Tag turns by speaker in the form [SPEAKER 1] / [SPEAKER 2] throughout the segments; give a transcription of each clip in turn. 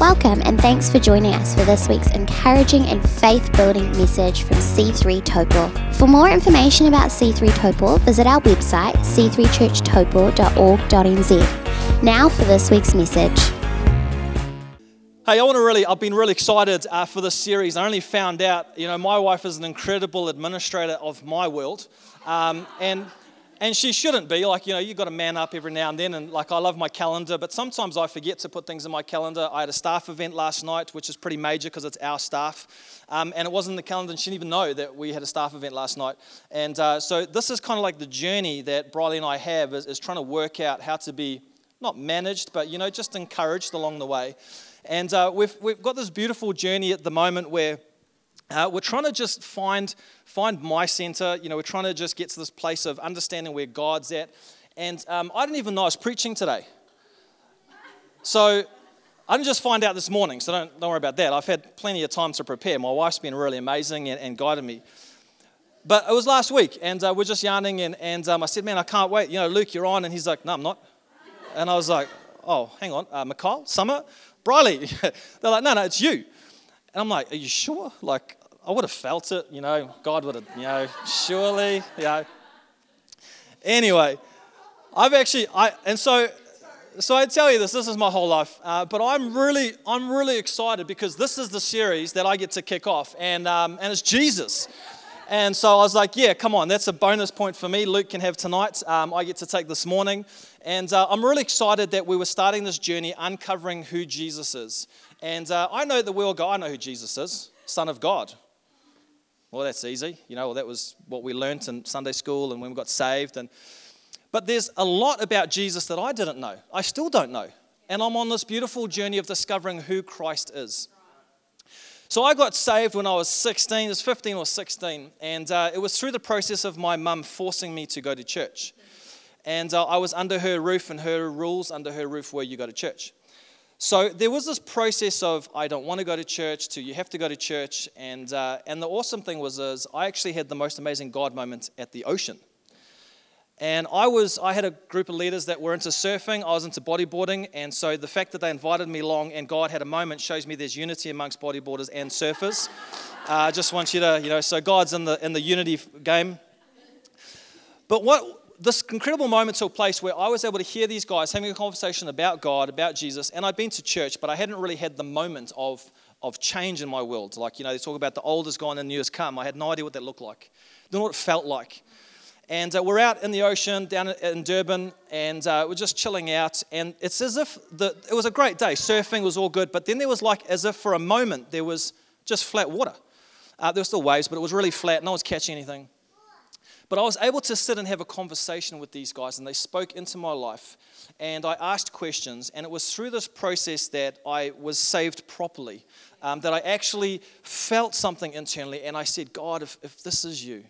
[SPEAKER 1] Welcome and thanks for joining us for this week's encouraging and faith building message from C3 Taupo. For more information about C3 Taupo, visit our website c3churchtaupo.org.nz. Now for this week's message.
[SPEAKER 2] Hey, I want to really, I've been really excited uh, for this series. I only found out, you know, my wife is an incredible administrator of my world. Um, and and she shouldn't be. Like, you know, you've got to man up every now and then. And, like, I love my calendar, but sometimes I forget to put things in my calendar. I had a staff event last night, which is pretty major because it's our staff. Um, and it wasn't in the calendar, and she didn't even know that we had a staff event last night. And uh, so, this is kind of like the journey that Briley and I have is, is trying to work out how to be not managed, but, you know, just encouraged along the way. And uh, we've, we've got this beautiful journey at the moment where uh, we're trying to just find, find my center. You know, we're trying to just get to this place of understanding where God's at. And um, I didn't even know I was preaching today. So I didn't just find out this morning, so don't, don't worry about that. I've had plenty of time to prepare. My wife's been really amazing and, and guided me. But it was last week, and uh, we're just yarning, and, and um, I said, Man, I can't wait. You know, Luke, you're on. And he's like, No, I'm not. And I was like, Oh, hang on. Uh, McCall, Summer, Briley. They're like, No, no, it's you. And I'm like, Are you sure? Like, I would have felt it, you know. God would have, you know, surely, you know. Anyway, I've actually, I, and so, so I tell you this, this is my whole life, uh, but I'm really, I'm really excited because this is the series that I get to kick off, and, um, and it's Jesus. And so I was like, yeah, come on, that's a bonus point for me. Luke can have tonight. Um, I get to take this morning. And uh, I'm really excited that we were starting this journey uncovering who Jesus is. And uh, I know that we all go, I know who Jesus is, Son of God. Well, that's easy. You know, well, that was what we learnt in Sunday school and when we got saved. And, but there's a lot about Jesus that I didn't know. I still don't know. And I'm on this beautiful journey of discovering who Christ is. So I got saved when I was 16, it was 15 or 16, and uh, it was through the process of my mum forcing me to go to church. And uh, I was under her roof, and her rules under her roof were you go to church. So there was this process of I don't want to go to church to you have to go to church, and uh, and the awesome thing was is I actually had the most amazing God moment at the ocean. And I was I had a group of leaders that were into surfing, I was into bodyboarding, and so the fact that they invited me along and God had a moment shows me there's unity amongst bodyboarders and surfers. I uh, just want you to you know so God's in the in the unity game. But what this incredible moment took place where I was able to hear these guys having a conversation about God, about Jesus, and I'd been to church, but I hadn't really had the moment of, of change in my world. Like, you know, they talk about the old is gone and the new has come. I had no idea what that looked like, don't know what it felt like. And uh, we're out in the ocean down in Durban, and uh, we're just chilling out. And it's as if the, it was a great day. Surfing was all good, but then there was like as if for a moment there was just flat water. Uh, there were still waves, but it was really flat. No one's catching anything. But I was able to sit and have a conversation with these guys, and they spoke into my life. And I asked questions, and it was through this process that I was saved properly, um, that I actually felt something internally, and I said, God, if, if this is you,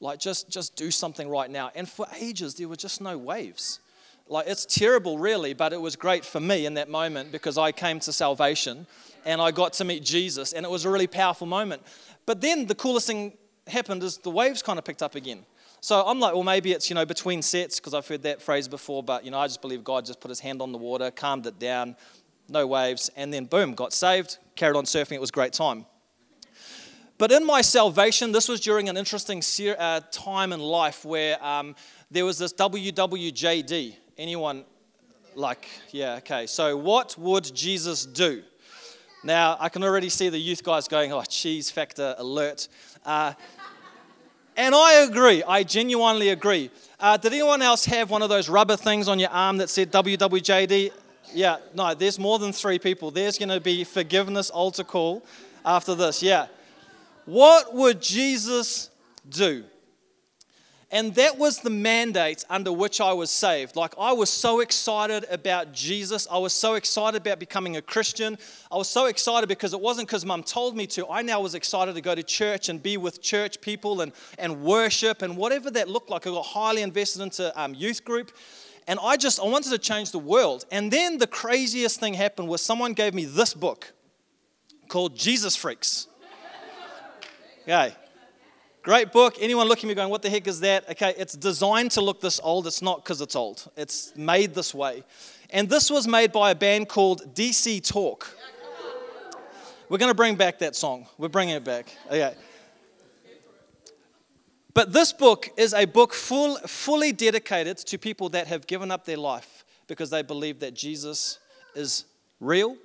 [SPEAKER 2] like just, just do something right now. And for ages, there were just no waves. Like, it's terrible, really, but it was great for me in that moment because I came to salvation and I got to meet Jesus, and it was a really powerful moment. But then the coolest thing happened is the waves kind of picked up again. So I'm like, well, maybe it's, you know, between sets, because I've heard that phrase before, but, you know, I just believe God just put his hand on the water, calmed it down, no waves, and then boom, got saved, carried on surfing. It was a great time. But in my salvation, this was during an interesting uh, time in life where um, there was this WWJD. Anyone like, yeah, okay. So, what would Jesus do? Now, I can already see the youth guys going, oh, cheese factor alert. Uh, and I agree. I genuinely agree. Uh, did anyone else have one of those rubber things on your arm that said WWJD? Yeah, no, there's more than three people. There's going to be forgiveness altar call after this. Yeah. What would Jesus do? And that was the mandate under which I was saved. Like, I was so excited about Jesus. I was so excited about becoming a Christian. I was so excited because it wasn't because mum told me to. I now was excited to go to church and be with church people and, and worship and whatever that looked like. I got highly invested into um, youth group. And I just, I wanted to change the world. And then the craziest thing happened was someone gave me this book called Jesus Freaks. Okay. Great book. Anyone looking at me going, what the heck is that? Okay, it's designed to look this old. It's not because it's old, it's made this way. And this was made by a band called DC Talk. We're going to bring back that song. We're bringing it back. Okay. But this book is a book full, fully dedicated to people that have given up their life because they believe that Jesus is real,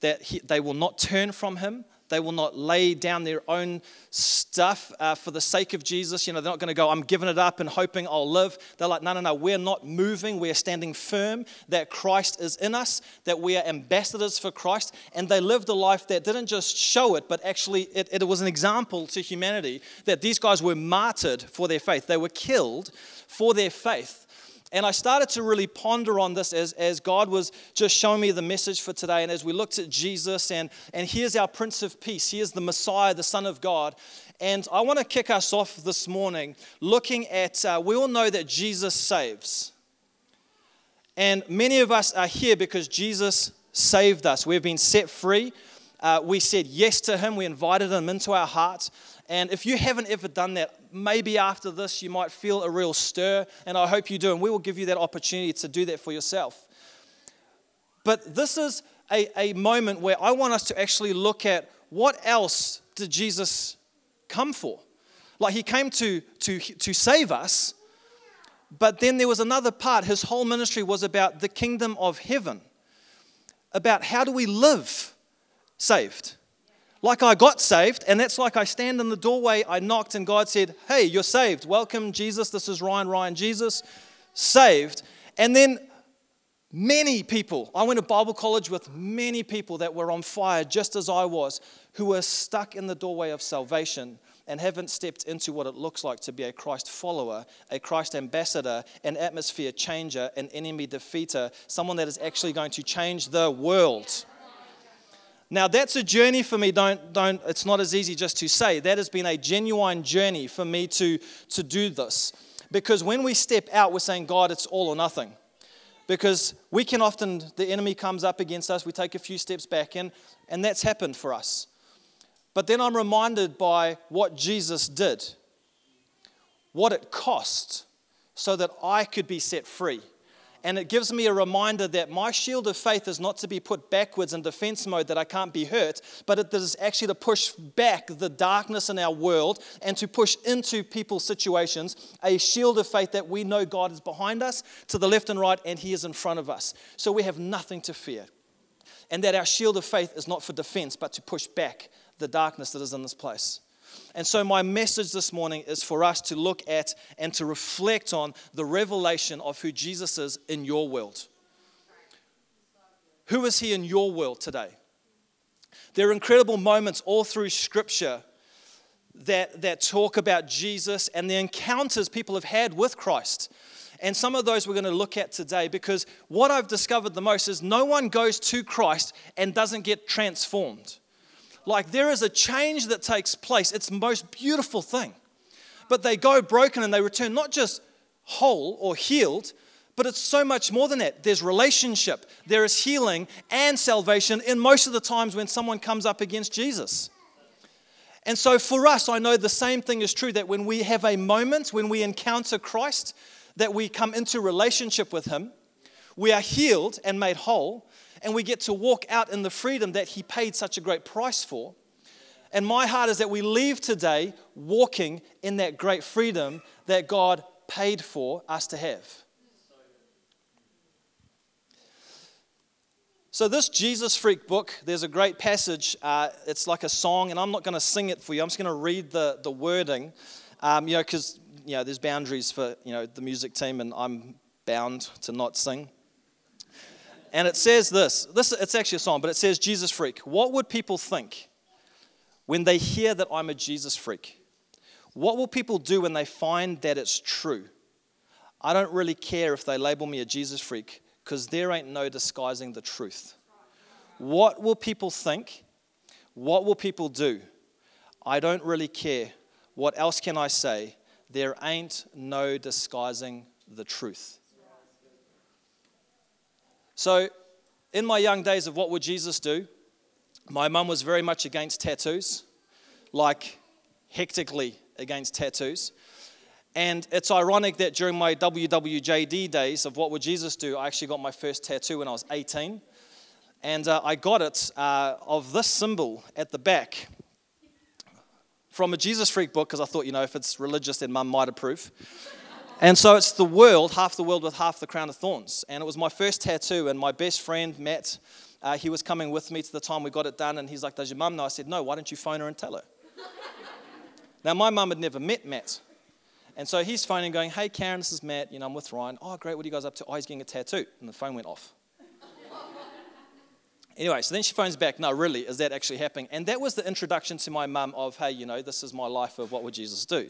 [SPEAKER 2] that he, they will not turn from him, they will not lay down their own stuff uh, for the sake of Jesus. You know, they're not going to go, I'm giving it up and hoping I'll live. They're like, no, no, no, we're not moving. We're standing firm that Christ is in us, that we are ambassadors for Christ. And they lived a life that didn't just show it, but actually it, it was an example to humanity that these guys were martyred for their faith. They were killed for their faith. And I started to really ponder on this as, as God was just showing me the message for today. And as we looked at Jesus, and, and here's our Prince of Peace, here's the Messiah, the Son of God. And I want to kick us off this morning looking at, uh, we all know that Jesus saves. And many of us are here because Jesus saved us. We've been set free. Uh, we said yes to Him, we invited Him into our hearts. And if you haven't ever done that, maybe after this you might feel a real stir, and I hope you do. And we will give you that opportunity to do that for yourself. But this is a, a moment where I want us to actually look at what else did Jesus come for? Like he came to, to, to save us, but then there was another part. His whole ministry was about the kingdom of heaven, about how do we live saved. Like I got saved, and that's like I stand in the doorway, I knocked, and God said, Hey, you're saved. Welcome, Jesus. This is Ryan, Ryan, Jesus. Saved. And then many people, I went to Bible college with many people that were on fire, just as I was, who were stuck in the doorway of salvation and haven't stepped into what it looks like to be a Christ follower, a Christ ambassador, an atmosphere changer, an enemy defeater, someone that is actually going to change the world. Now that's a journey for me. Don't, don't, it's not as easy just to say. That has been a genuine journey for me to, to do this. Because when we step out, we're saying, God, it's all or nothing. Because we can often, the enemy comes up against us, we take a few steps back, and, and that's happened for us. But then I'm reminded by what Jesus did, what it cost, so that I could be set free. And it gives me a reminder that my shield of faith is not to be put backwards in defense mode that I can't be hurt, but it is actually to push back the darkness in our world and to push into people's situations a shield of faith that we know God is behind us, to the left and right, and He is in front of us. So we have nothing to fear. And that our shield of faith is not for defense, but to push back the darkness that is in this place. And so, my message this morning is for us to look at and to reflect on the revelation of who Jesus is in your world. Who is he in your world today? There are incredible moments all through Scripture that, that talk about Jesus and the encounters people have had with Christ. And some of those we're going to look at today because what I've discovered the most is no one goes to Christ and doesn't get transformed. Like there is a change that takes place. It's the most beautiful thing. But they go broken and they return not just whole or healed, but it's so much more than that. There's relationship, there is healing and salvation in most of the times when someone comes up against Jesus. And so for us, I know the same thing is true that when we have a moment, when we encounter Christ, that we come into relationship with Him, we are healed and made whole, and we get to walk out in the freedom that He paid such a great price for. And my heart is that we leave today walking in that great freedom that God paid for us to have. So, this Jesus Freak book, there's a great passage. Uh, it's like a song, and I'm not going to sing it for you. I'm just going to read the, the wording, um, you know, because you know, there's boundaries for you know, the music team, and I'm bound to not sing. And it says this, this it's actually a song, but it says Jesus freak. What would people think when they hear that I'm a Jesus freak? What will people do when they find that it's true? I don't really care if they label me a Jesus freak because there ain't no disguising the truth. What will people think? What will people do? I don't really care. What else can I say? There ain't no disguising the truth. So, in my young days of what would Jesus do, my mum was very much against tattoos, like hectically against tattoos. And it's ironic that during my WWJD days of what would Jesus do, I actually got my first tattoo when I was 18. And uh, I got it uh, of this symbol at the back from a Jesus Freak book because I thought, you know, if it's religious, then mum might approve. And so it's the world, half the world with half the crown of thorns. And it was my first tattoo, and my best friend, Matt, uh, he was coming with me to the time we got it done, and he's like, Does your mum know? I said, No, why don't you phone her and tell her? now, my mum had never met Matt. And so he's phoning, going, Hey, Karen, this is Matt. You know, I'm with Ryan. Oh, great. What are you guys up to? Oh, he's getting a tattoo. And the phone went off. Anyway, so then she phones back, no, really, is that actually happening? And that was the introduction to my mum of, hey, you know, this is my life of what would Jesus do?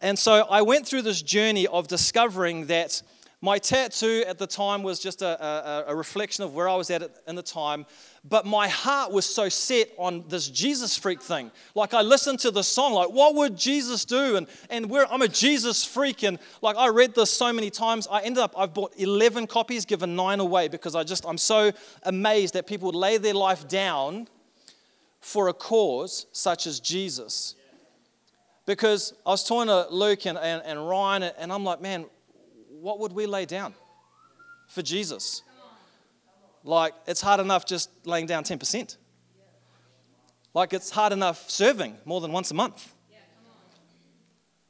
[SPEAKER 2] And so I went through this journey of discovering that my tattoo at the time was just a, a, a, reflection of where I was at in the time, but my heart was so set on this Jesus freak thing. Like I listened to the song, like, what would Jesus do? And, and I'm a Jesus freak. And like I read this so many times, I ended up, I've bought 11 copies, given nine away because I just, I'm so amazed that people would lay their life down for a cause such as Jesus. Because I was talking to Luke and, and, and Ryan, and I'm like, man, what would we lay down for Jesus? Like, it's hard enough just laying down 10%. Like, it's hard enough serving more than once a month.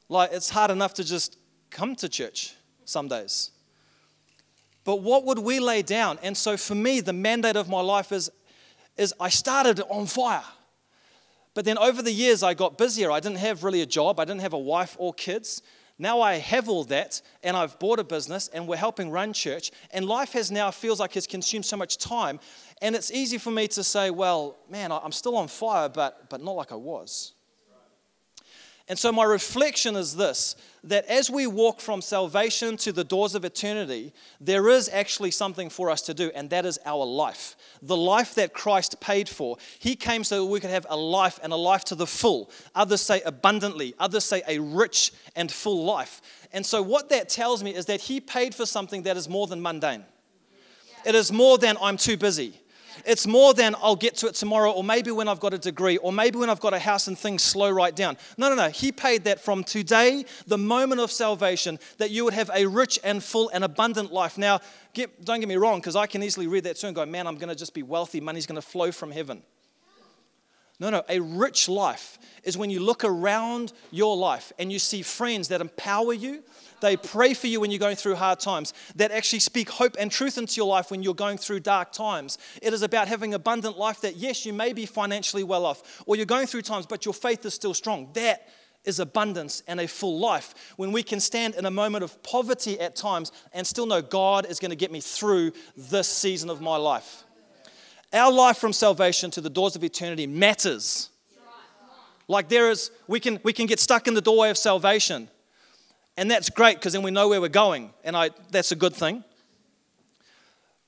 [SPEAKER 2] Like, it's hard enough to just come to church some days. But what would we lay down? And so, for me, the mandate of my life is, is I started on fire. But then over the years, I got busier. I didn't have really a job, I didn't have a wife or kids. Now I have all that and I've bought a business and we're helping run church and life has now feels like it's consumed so much time and it's easy for me to say, well, man, I'm still on fire, but, but not like I was. And so, my reflection is this that as we walk from salvation to the doors of eternity, there is actually something for us to do, and that is our life. The life that Christ paid for. He came so that we could have a life and a life to the full. Others say abundantly, others say a rich and full life. And so, what that tells me is that He paid for something that is more than mundane. It is more than I'm too busy. It's more than I'll get to it tomorrow, or maybe when I've got a degree, or maybe when I've got a house and things slow right down. No, no, no. He paid that from today, the moment of salvation, that you would have a rich and full and abundant life. Now, get, don't get me wrong, because I can easily read that too and go, man, I'm going to just be wealthy. Money's going to flow from heaven. No, no, a rich life is when you look around your life and you see friends that empower you, they pray for you when you're going through hard times, that actually speak hope and truth into your life when you're going through dark times. It is about having abundant life that, yes, you may be financially well off, or you're going through times, but your faith is still strong. That is abundance and a full life. When we can stand in a moment of poverty at times and still know God is going to get me through this season of my life. Our life from salvation to the doors of eternity matters. Like there is, we can, we can get stuck in the doorway of salvation. And that's great because then we know where we're going. And I, that's a good thing.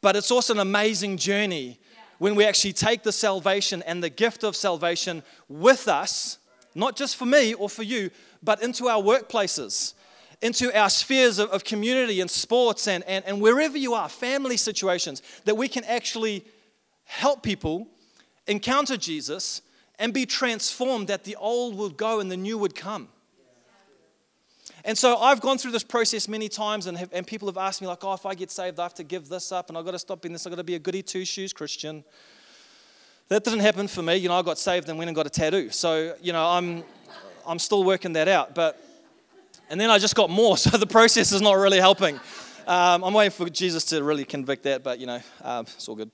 [SPEAKER 2] But it's also an amazing journey when we actually take the salvation and the gift of salvation with us, not just for me or for you, but into our workplaces, into our spheres of, of community and sports and, and, and wherever you are, family situations, that we can actually help people encounter Jesus and be transformed, that the old would go and the new would come. And so I've gone through this process many times, and, have, and people have asked me, like, oh, if I get saved, I have to give this up, and I've got to stop being this, I've got to be a goody two shoes Christian. That didn't happen for me. You know, I got saved and went and got a tattoo. So, you know, I'm, I'm still working that out. But, and then I just got more, so the process is not really helping. Um, I'm waiting for Jesus to really convict that, but, you know, um, it's all good.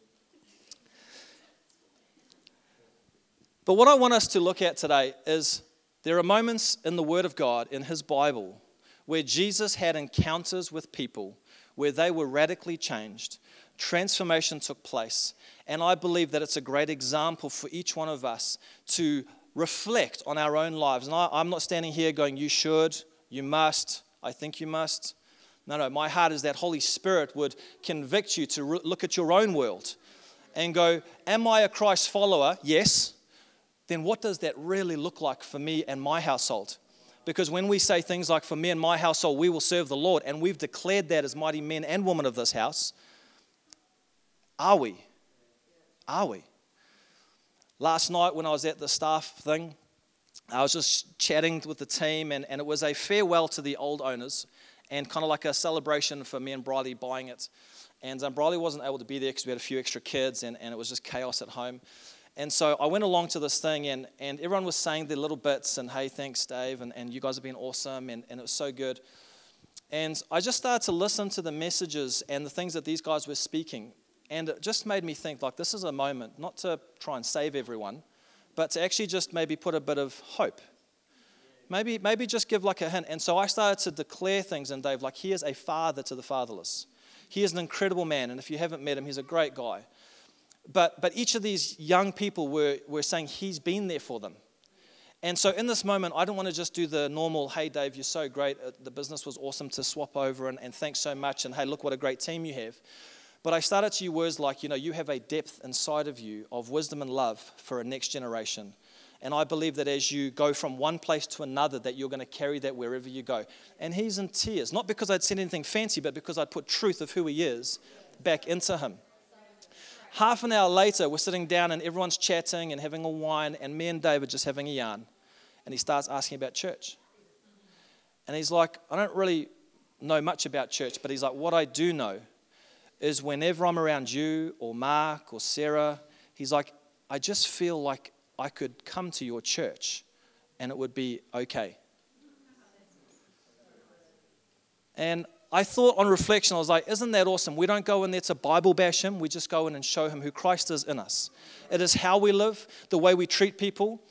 [SPEAKER 2] But what I want us to look at today is there are moments in the Word of God, in His Bible, where Jesus had encounters with people where they were radically changed. Transformation took place. And I believe that it's a great example for each one of us to reflect on our own lives. And I, am not standing here going, you should, you must, I think you must. No, no, my heart is that Holy Spirit would convict you to re- look at your own world and go, Am I a Christ follower? Yes then what does that really look like for me and my household? Because when we say things like, for me and my household, we will serve the Lord, and we've declared that as mighty men and women of this house, are we? Are we? Last night, when I was at the staff thing, I was just chatting with the team, and, and it was a farewell to the old owners. and kind of like a celebration for me and Briley buying it. And um, Briley wasn't able to be there because we had a few extra kids and, and it was just chaos at home. And so I went along to this thing, and, and everyone was saying their little bits, and hey, thanks, Dave, and, and you guys have been awesome, and, and it was so good. And I just started to listen to the messages and the things that these guys were speaking. And it just made me think, like, this is a moment not to try and save everyone, but to actually just maybe put a bit of hope. Maybe, maybe just give like a hint. And so I started to declare things in Dave, like, he is a father to the fatherless. He is an incredible man. And if you haven't met him, he's a great guy. But, but each of these young people were, were saying he's been there for them. And so in this moment, I don't want to just do the normal, hey, Dave, you're so great. Uh, the business was awesome to swap over, and, and thanks so much. And hey, look what a great team you have. But I started to use words like, you know, you have a depth inside of you of wisdom and love for a next generation. And I believe that as you go from one place to another, that you're going to carry that wherever you go. And he's in tears, not because I'd said anything fancy, but because I'd put truth of who he is back into him. Half an hour later, we're sitting down and everyone's chatting and having a wine, and me and David just having a yarn. And he starts asking about church. And he's like, I don't really know much about church, but he's like, what I do know is whenever I'm around you or Mark or Sarah, he's like, I just feel like I could come to your church and it would be okay. And I thought on reflection, I was like, isn't that awesome? We don't go in there to Bible bash him, we just go in and show him who Christ is in us. It is how we live, the way we treat people.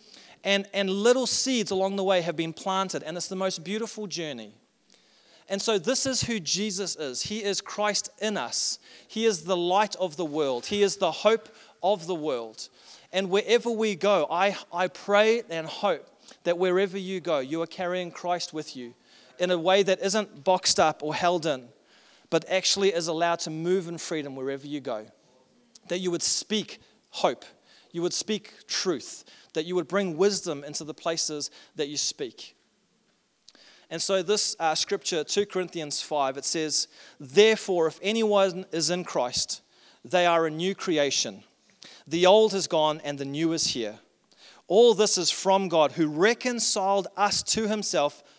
[SPEAKER 2] And, and little seeds along the way have been planted, and it's the most beautiful journey. And so, this is who Jesus is. He is Christ in us. He is the light of the world. He is the hope of the world. And wherever we go, I, I pray and hope that wherever you go, you are carrying Christ with you in a way that isn't boxed up or held in, but actually is allowed to move in freedom wherever you go. That you would speak hope, you would speak truth, that you would bring wisdom into the places that you speak. And so, this uh, scripture, 2 Corinthians 5, it says, Therefore, if anyone is in Christ, they are a new creation. The old has gone and the new is here. All this is from God, who reconciled us to himself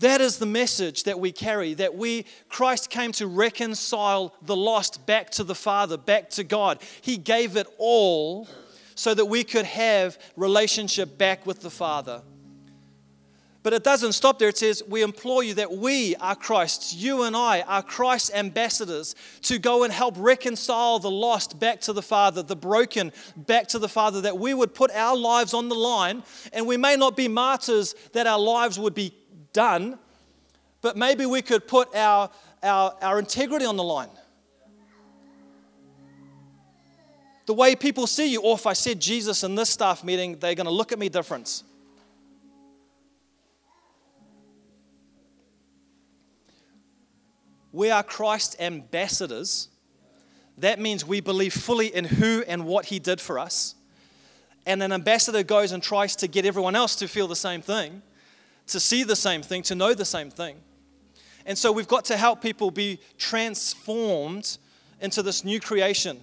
[SPEAKER 2] That is the message that we carry that we Christ came to reconcile the lost back to the Father, back to God. He gave it all so that we could have relationship back with the Father. But it doesn't stop there. It says, We implore you that we are Christ's, you and I are Christ's ambassadors to go and help reconcile the lost back to the Father, the broken back to the Father, that we would put our lives on the line. And we may not be martyrs that our lives would be done, but maybe we could put our, our, our integrity on the line. The way people see you, or if I said Jesus in this staff meeting, they're going to look at me different. We are Christ's ambassadors. That means we believe fully in who and what he did for us. And an ambassador goes and tries to get everyone else to feel the same thing, to see the same thing, to know the same thing. And so we've got to help people be transformed into this new creation.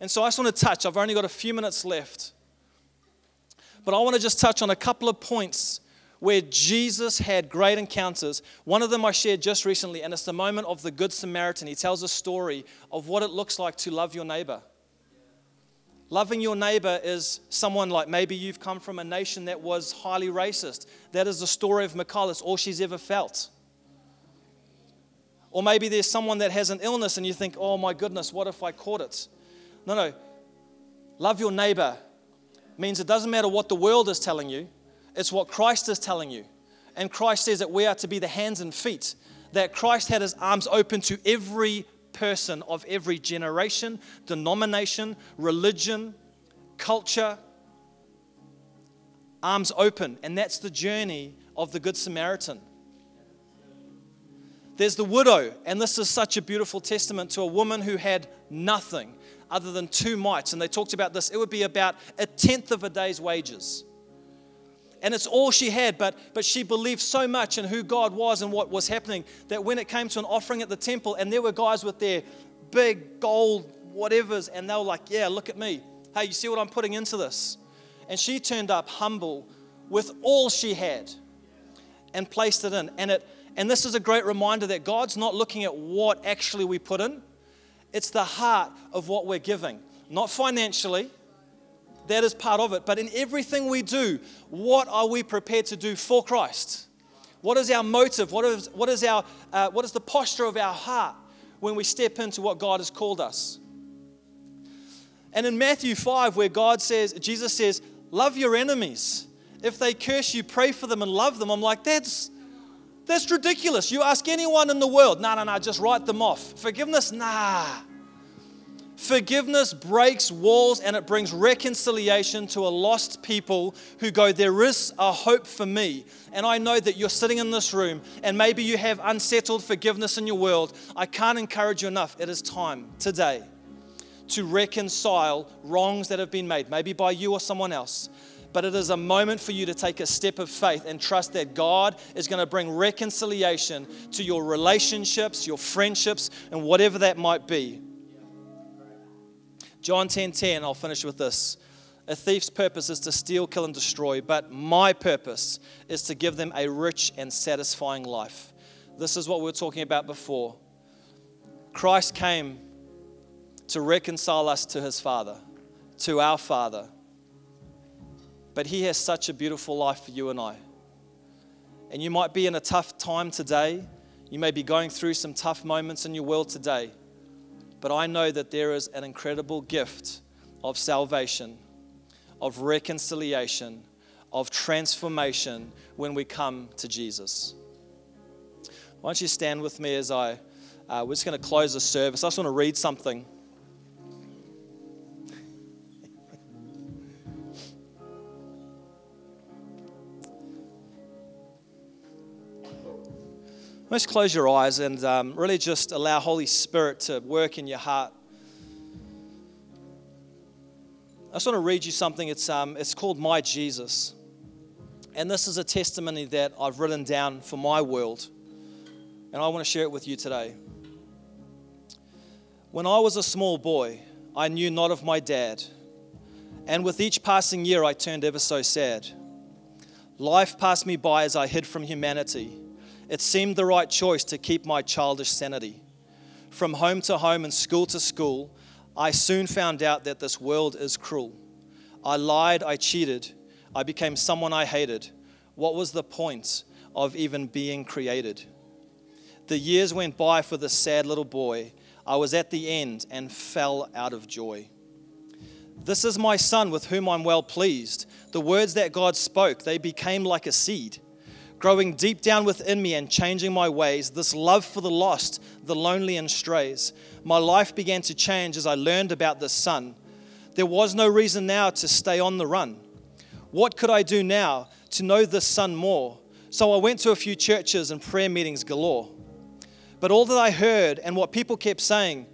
[SPEAKER 2] And so I just want to touch, I've only got a few minutes left, but I want to just touch on a couple of points where Jesus had great encounters. One of them I shared just recently, and it's the moment of the Good Samaritan. He tells a story of what it looks like to love your neighbor. Loving your neighbor is someone like maybe you've come from a nation that was highly racist. That is the story of. It's all she's ever felt. Or maybe there's someone that has an illness and you think, oh my goodness, what if I caught it? No, no. Love your neighbor means it doesn't matter what the world is telling you, it's what Christ is telling you. And Christ says that we are to be the hands and feet, that Christ had his arms open to every person of every generation, denomination, religion, culture. Arms open. And that's the journey of the Good Samaritan. There's the widow, and this is such a beautiful testament to a woman who had nothing other than two mites. And they talked about this. It would be about a tenth of a day's wages. And it's all she had, but, but she believed so much in who God was and what was happening that when it came to an offering at the temple, and there were guys with their big gold whatevers, and they were like, Yeah, look at me. Hey, you see what I'm putting into this? And she turned up humble with all she had and placed it in. And, it, and this is a great reminder that God's not looking at what actually we put in, it's the heart of what we're giving. Not financially, that is part of it, but in everything we do, what are we prepared to do for Christ? What is our motive? What is, what is, our, uh, what is the posture of our heart when we step into what God has called us? And in Matthew 5, where God says, Jesus says, Love your enemies. If they curse you, pray for them and love them. I'm like, that's that's ridiculous. You ask anyone in the world, no, no, no, just write them off. Forgiveness, nah. Forgiveness breaks walls and it brings reconciliation to a lost people who go, There is a hope for me. And I know that you're sitting in this room and maybe you have unsettled forgiveness in your world. I can't encourage you enough. It is time today to reconcile wrongs that have been made, maybe by you or someone else. But it is a moment for you to take a step of faith and trust that God is going to bring reconciliation to your relationships, your friendships, and whatever that might be. John 10:10, 10, 10, I'll finish with this. A thief's purpose is to steal, kill, and destroy, but my purpose is to give them a rich and satisfying life. This is what we were talking about before. Christ came to reconcile us to his Father, to our Father. But he has such a beautiful life for you and I. And you might be in a tough time today. You may be going through some tough moments in your world today. But I know that there is an incredible gift of salvation, of reconciliation, of transformation when we come to Jesus. Why don't you stand with me as I, uh, we're just going to close the service. I just want to read something. Let's close your eyes and um, really just allow Holy Spirit to work in your heart. I just want to read you something. It's, um, it's called My Jesus. And this is a testimony that I've written down for my world. And I want to share it with you today. When I was a small boy, I knew not of my dad. And with each passing year, I turned ever so sad. Life passed me by as I hid from humanity it seemed the right choice to keep my childish sanity. From home to home and school to school, I soon found out that this world is cruel. I lied, I cheated, I became someone I hated. What was the point of even being created? The years went by for this sad little boy. I was at the end and fell out of joy. This is my son with whom I'm well pleased. The words that God spoke, they became like a seed growing deep down within me and changing my ways, this love for the lost, the lonely, and strays. My life began to change as I learned about this son. There was no reason now to stay on the run. What could I do now to know this son more? So I went to a few churches and prayer meetings galore. But all that I heard and what people kept saying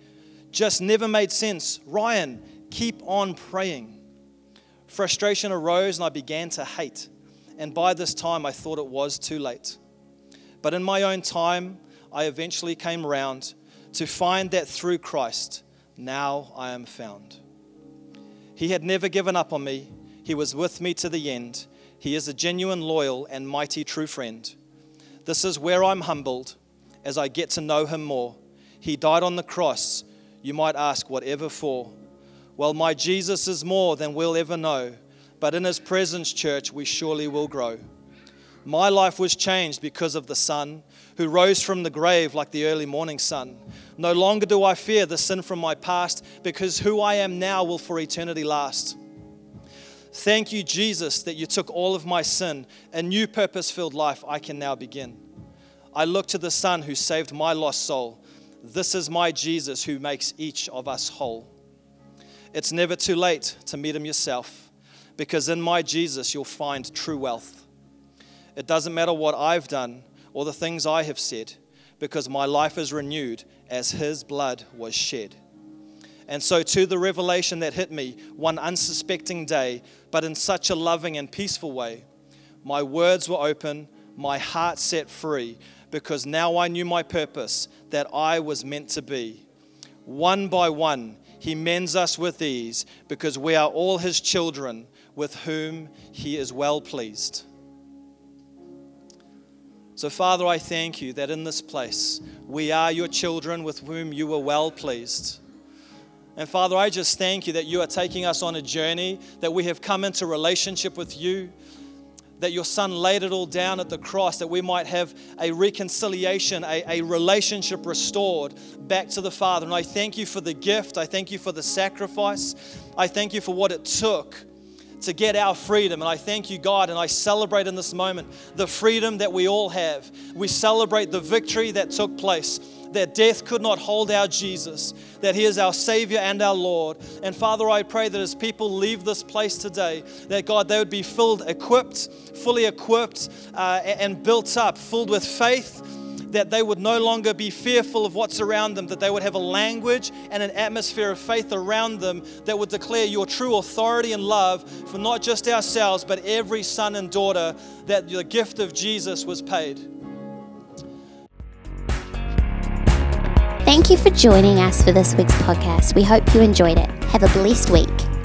[SPEAKER 2] just never made sense. Ryan, keep on praying. Frustration arose and I began to hate and by this time I thought it was too late. But in my own time, I eventually came round to find that through Christ, now I am found. He had never given up on me, He was with me to the end. He is a genuine, loyal, and mighty true friend. This is where I'm humbled as I get to know Him more. He died on the cross. You might ask, whatever for? Well, my Jesus is more than we'll ever know but in His presence, church, we surely will grow. My life was changed because of the Son who rose from the grave like the early morning sun. No longer do I fear the sin from my past because who I am now will for eternity last. Thank you, Jesus, that you took all of my sin. A new purpose filled life I can now begin. I look to the Son who saved my lost soul. This is my Jesus who makes each of us whole. It's never too late to meet him yourself because in my Jesus you'll find true wealth. It doesn't matter what I've done or the things I have said, because my life is renewed as his blood was shed. And so, to the revelation that hit me one unsuspecting day, but in such a loving and peaceful way, my words were open, my heart set free, because now I knew my purpose that I was meant to be. One by one, he mends us with ease, because we are all his children with whom he is well pleased. So, Father, I thank you that in this place we are your children with whom you are well pleased. And Father, I just thank you that you are taking us on a journey, that we have come into relationship with you, that your Son laid it all down at the cross, that we might have a reconciliation, a, a relationship restored back to the Father. And I thank you for the gift. I thank you for the sacrifice. I thank you for what it took to get our freedom. And I thank you, God, and I celebrate in this moment the freedom that we all have. We celebrate the victory that took place, that death could not hold our Jesus, that He is our Savior and our Lord. And Father, I pray that as people leave this place today, that God, they would be filled, equipped, fully equipped, uh, and built up, filled with faith that they would no longer be fearful of what's around them, that they would have a language and an atmosphere of faith around them that would declare your true authority and love for not just ourselves, but every son and daughter, that the gift of Jesus was paid.
[SPEAKER 1] Thank you for joining us for this week's podcast. We hope you enjoyed it. Have a blessed week.